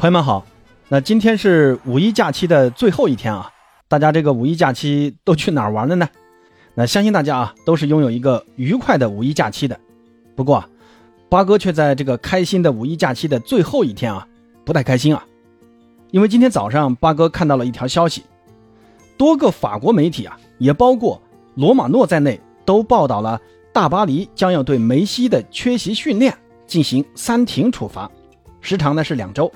朋友们好，那今天是五一假期的最后一天啊，大家这个五一假期都去哪儿玩了呢？那相信大家啊都是拥有一个愉快的五一假期的。不过，八哥却在这个开心的五一假期的最后一天啊，不太开心啊，因为今天早上八哥看到了一条消息，多个法国媒体啊，也包括罗马诺在内，都报道了大巴黎将要对梅西的缺席训练进行三停处罚，时长呢是两周。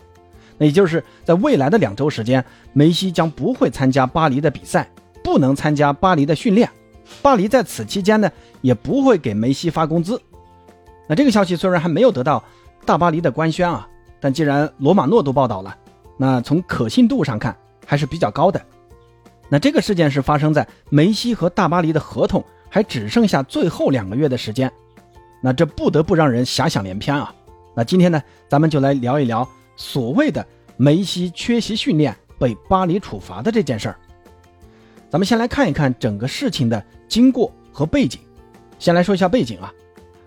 那也就是在未来的两周时间，梅西将不会参加巴黎的比赛，不能参加巴黎的训练。巴黎在此期间呢，也不会给梅西发工资。那这个消息虽然还没有得到大巴黎的官宣啊，但既然罗马诺都报道了，那从可信度上看还是比较高的。那这个事件是发生在梅西和大巴黎的合同还只剩下最后两个月的时间，那这不得不让人遐想连篇啊。那今天呢，咱们就来聊一聊。所谓的梅西缺席训练被巴黎处罚的这件事儿，咱们先来看一看整个事情的经过和背景。先来说一下背景啊，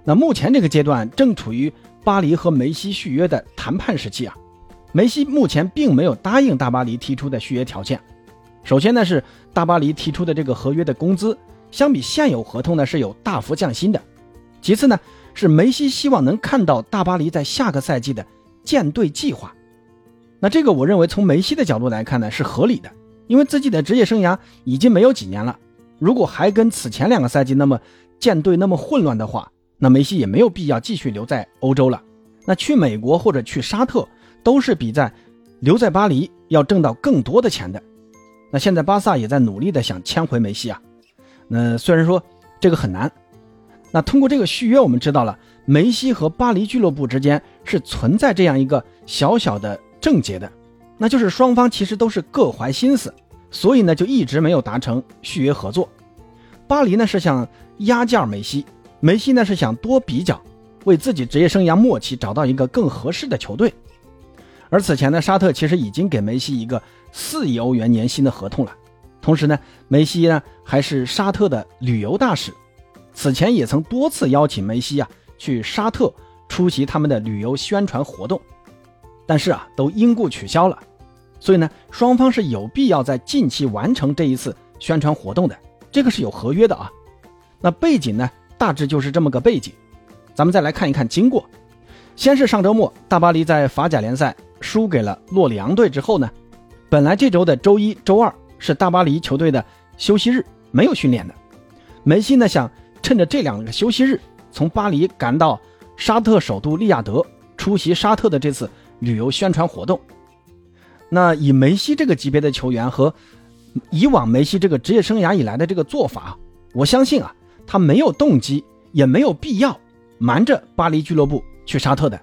那目前这个阶段正处于巴黎和梅西续约的谈判时期啊。梅西目前并没有答应大巴黎提出的续约条件。首先呢是大巴黎提出的这个合约的工资，相比现有合同呢是有大幅降薪的。其次呢是梅西希望能看到大巴黎在下个赛季的。舰队计划，那这个我认为从梅西的角度来看呢是合理的，因为自己的职业生涯已经没有几年了，如果还跟此前两个赛季那么舰队那么混乱的话，那梅西也没有必要继续留在欧洲了。那去美国或者去沙特都是比在留在巴黎要挣到更多的钱的。那现在巴萨也在努力的想签回梅西啊，那虽然说这个很难。那通过这个续约，我们知道了梅西和巴黎俱乐部之间是存在这样一个小小的症结的，那就是双方其实都是各怀心思，所以呢就一直没有达成续约合作。巴黎呢是想压价梅西，梅西呢是想多比较，为自己职业生涯末期找到一个更合适的球队。而此前呢，沙特其实已经给梅西一个四亿欧元年薪的合同了，同时呢，梅西呢还是沙特的旅游大使。此前也曾多次邀请梅西啊去沙特出席他们的旅游宣传活动，但是啊都因故取消了。所以呢，双方是有必要在近期完成这一次宣传活动的，这个是有合约的啊。那背景呢，大致就是这么个背景。咱们再来看一看经过。先是上周末，大巴黎在法甲联赛输给了洛里昂队之后呢，本来这周的周一周二是大巴黎球队的休息日，没有训练的。梅西呢想。趁着这两个休息日，从巴黎赶到沙特首都利雅得，出席沙特的这次旅游宣传活动。那以梅西这个级别的球员和以往梅西这个职业生涯以来的这个做法，我相信啊，他没有动机，也没有必要瞒着巴黎俱乐部去沙特的。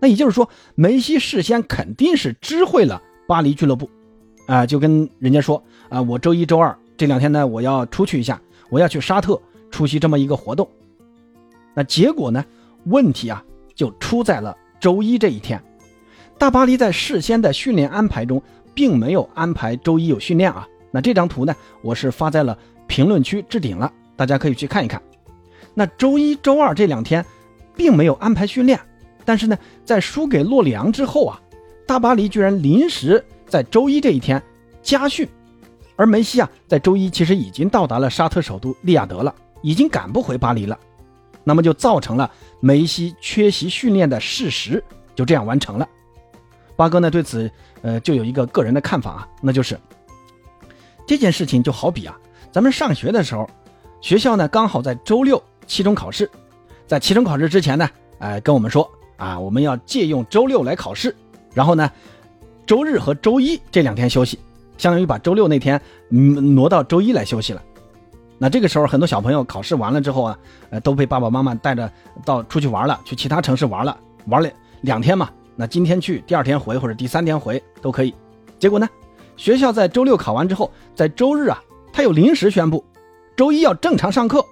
那也就是说，梅西事先肯定是知会了巴黎俱乐部，啊，就跟人家说啊，我周一周二这两天呢，我要出去一下，我要去沙特。出席这么一个活动，那结果呢？问题啊，就出在了周一这一天。大巴黎在事先的训练安排中，并没有安排周一有训练啊。那这张图呢，我是发在了评论区置顶了，大家可以去看一看。那周一周二这两天，并没有安排训练，但是呢，在输给洛里昂之后啊，大巴黎居然临时在周一这一天加训，而梅西啊，在周一其实已经到达了沙特首都利雅得了。已经赶不回巴黎了，那么就造成了梅西缺席训练的事实就这样完成了。八哥呢对此呃就有一个个人的看法啊，那就是这件事情就好比啊，咱们上学的时候，学校呢刚好在周六期中考试，在期中考试之前呢，哎跟我们说啊，我们要借用周六来考试，然后呢，周日和周一这两天休息，相当于把周六那天嗯挪到周一来休息了。那这个时候，很多小朋友考试完了之后啊，呃，都被爸爸妈妈带着到出去玩了，去其他城市玩了，玩了两天嘛。那今天去，第二天回或者第三天回都可以。结果呢，学校在周六考完之后，在周日啊，他又临时宣布，周一要正常上课，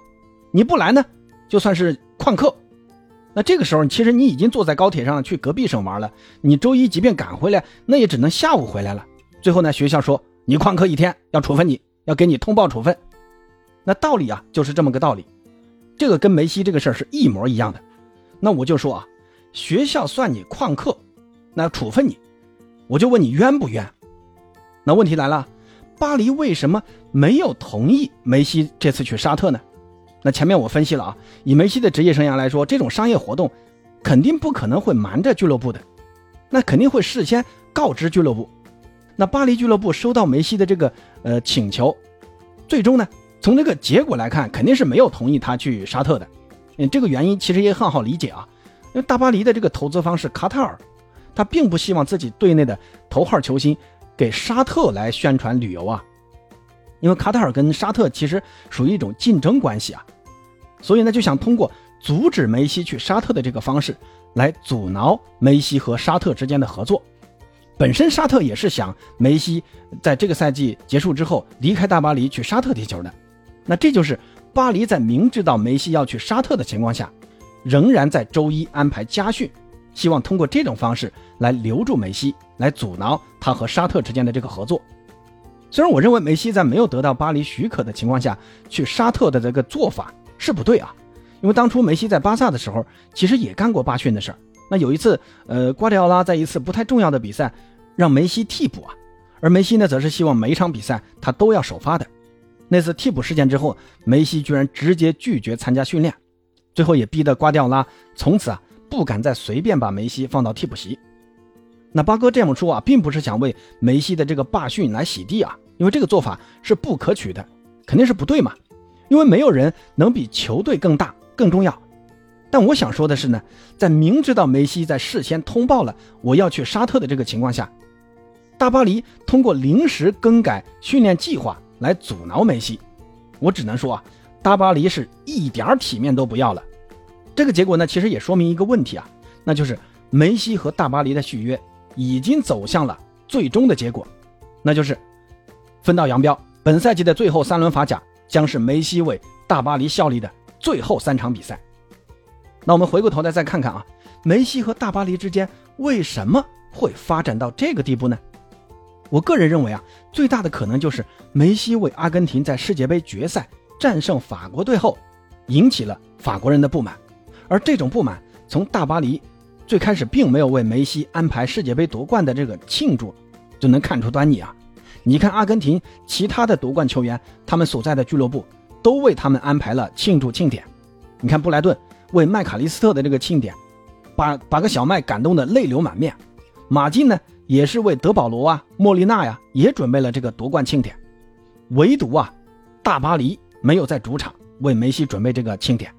你不来呢，就算是旷课。那这个时候，其实你已经坐在高铁上去隔壁省玩了，你周一即便赶回来，那也只能下午回来了。最后呢，学校说你旷课一天，要处分你，要给你通报处分。那道理啊，就是这么个道理，这个跟梅西这个事儿是一模一样的。那我就说啊，学校算你旷课，那处分你，我就问你冤不冤？那问题来了，巴黎为什么没有同意梅西这次去沙特呢？那前面我分析了啊，以梅西的职业生涯来说，这种商业活动肯定不可能会瞒着俱乐部的，那肯定会事先告知俱乐部。那巴黎俱乐部收到梅西的这个呃请求，最终呢，从这个结果来看，肯定是没有同意他去沙特的。嗯，这个原因其实也很好理解啊，因为大巴黎的这个投资方是卡塔尔，他并不希望自己队内的头号球星给沙特来宣传旅游啊，因为卡塔尔跟沙特其实属于一种竞争关系啊，所以呢就想通过阻止梅西去沙特的这个方式来阻挠梅西和沙特之间的合作。本身沙特也是想梅西在这个赛季结束之后离开大巴黎去沙特踢球的，那这就是巴黎在明知道梅西要去沙特的情况下，仍然在周一安排家训，希望通过这种方式来留住梅西，来阻挠他和沙特之间的这个合作。虽然我认为梅西在没有得到巴黎许可的情况下去沙特的这个做法是不对啊，因为当初梅西在巴萨的时候其实也干过巴训的事儿。那有一次，呃，瓜迪奥拉在一次不太重要的比赛，让梅西替补啊，而梅西呢，则是希望每一场比赛他都要首发的。那次替补事件之后，梅西居然直接拒绝参加训练，最后也逼得瓜迪奥拉从此啊不敢再随便把梅西放到替补席。那八哥这么说啊，并不是想为梅西的这个罢训来洗地啊，因为这个做法是不可取的，肯定是不对嘛，因为没有人能比球队更大更重要。但我想说的是呢，在明知道梅西在事先通报了我要去沙特的这个情况下，大巴黎通过临时更改训练计划来阻挠梅西，我只能说啊，大巴黎是一点体面都不要了。这个结果呢，其实也说明一个问题啊，那就是梅西和大巴黎的续约已经走向了最终的结果，那就是分道扬镳。本赛季的最后三轮法甲将是梅西为大巴黎效力的最后三场比赛。那我们回过头来再看看啊，梅西和大巴黎之间为什么会发展到这个地步呢？我个人认为啊，最大的可能就是梅西为阿根廷在世界杯决赛战胜法国队后，引起了法国人的不满，而这种不满从大巴黎最开始并没有为梅西安排世界杯夺冠的这个庆祝，就能看出端倪啊。你看阿根廷其他的夺冠球员，他们所在的俱乐部都为他们安排了庆祝庆典，你看布莱顿。为麦卡利斯特的这个庆典，把把个小麦感动的泪流满面。马竞呢，也是为德保罗啊、莫莉娜呀，也准备了这个夺冠庆典。唯独啊，大巴黎没有在主场为梅西准备这个庆典。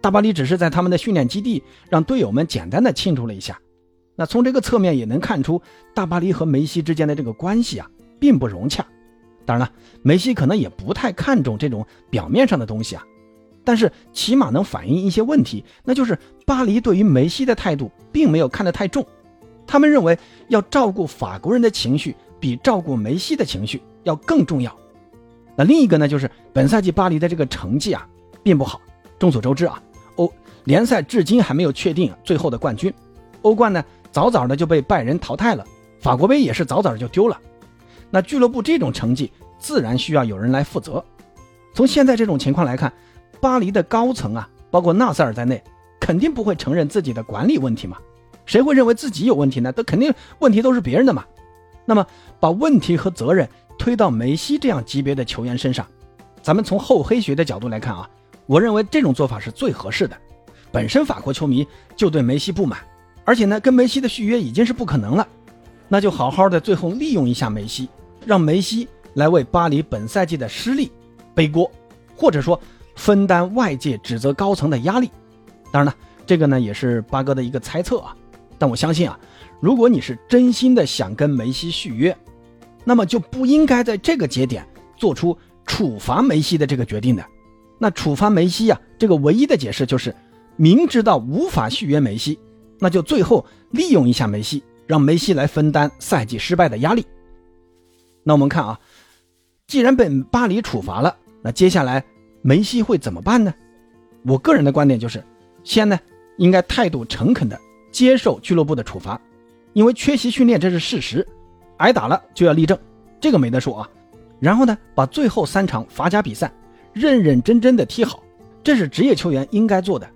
大巴黎只是在他们的训练基地让队友们简单的庆祝了一下。那从这个侧面也能看出，大巴黎和梅西之间的这个关系啊，并不融洽。当然了，梅西可能也不太看重这种表面上的东西啊。但是起码能反映一些问题，那就是巴黎对于梅西的态度并没有看得太重，他们认为要照顾法国人的情绪比照顾梅西的情绪要更重要。那另一个呢，就是本赛季巴黎的这个成绩啊并不好。众所周知啊，欧联赛至今还没有确定最后的冠军，欧冠呢早早的就被拜仁淘汰了，法国杯也是早早的就丢了。那俱乐部这种成绩自然需要有人来负责。从现在这种情况来看。巴黎的高层啊，包括纳塞尔在内，肯定不会承认自己的管理问题嘛？谁会认为自己有问题呢？都肯定问题都是别人的嘛。那么把问题和责任推到梅西这样级别的球员身上，咱们从厚黑学的角度来看啊，我认为这种做法是最合适的。本身法国球迷就对梅西不满，而且呢，跟梅西的续约已经是不可能了，那就好好的最后利用一下梅西，让梅西来为巴黎本赛季的失利背锅，或者说。分担外界指责高层的压力，当然了，这个呢也是八哥的一个猜测啊。但我相信啊，如果你是真心的想跟梅西续约，那么就不应该在这个节点做出处罚梅西的这个决定的。那处罚梅西呀，这个唯一的解释就是明知道无法续约梅西，那就最后利用一下梅西，让梅西来分担赛季失败的压力。那我们看啊，既然被巴黎处罚了，那接下来。梅西会怎么办呢？我个人的观点就是，先呢应该态度诚恳的接受俱乐部的处罚，因为缺席训练这是事实，挨打了就要立正，这个没得说啊。然后呢，把最后三场法甲比赛认认真真的踢好，这是职业球员应该做的。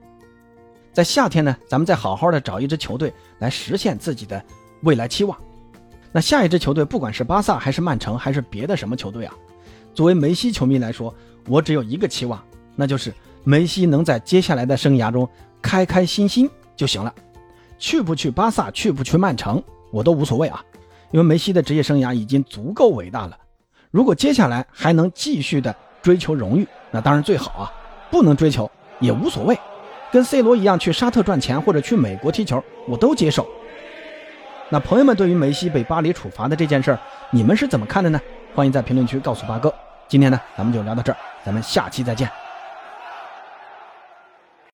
在夏天呢，咱们再好好的找一支球队来实现自己的未来期望。那下一支球队，不管是巴萨还是曼城还是别的什么球队啊，作为梅西球迷来说，我只有一个期望，那就是梅西能在接下来的生涯中开开心心就行了。去不去巴萨，去不去曼城，我都无所谓啊，因为梅西的职业生涯已经足够伟大了。如果接下来还能继续的追求荣誉，那当然最好啊。不能追求也无所谓，跟 C 罗一样去沙特赚钱或者去美国踢球，我都接受。那朋友们对于梅西被巴黎处罚的这件事儿，你们是怎么看的呢？欢迎在评论区告诉八哥。今天呢，咱们就聊到这儿，咱们下期再见。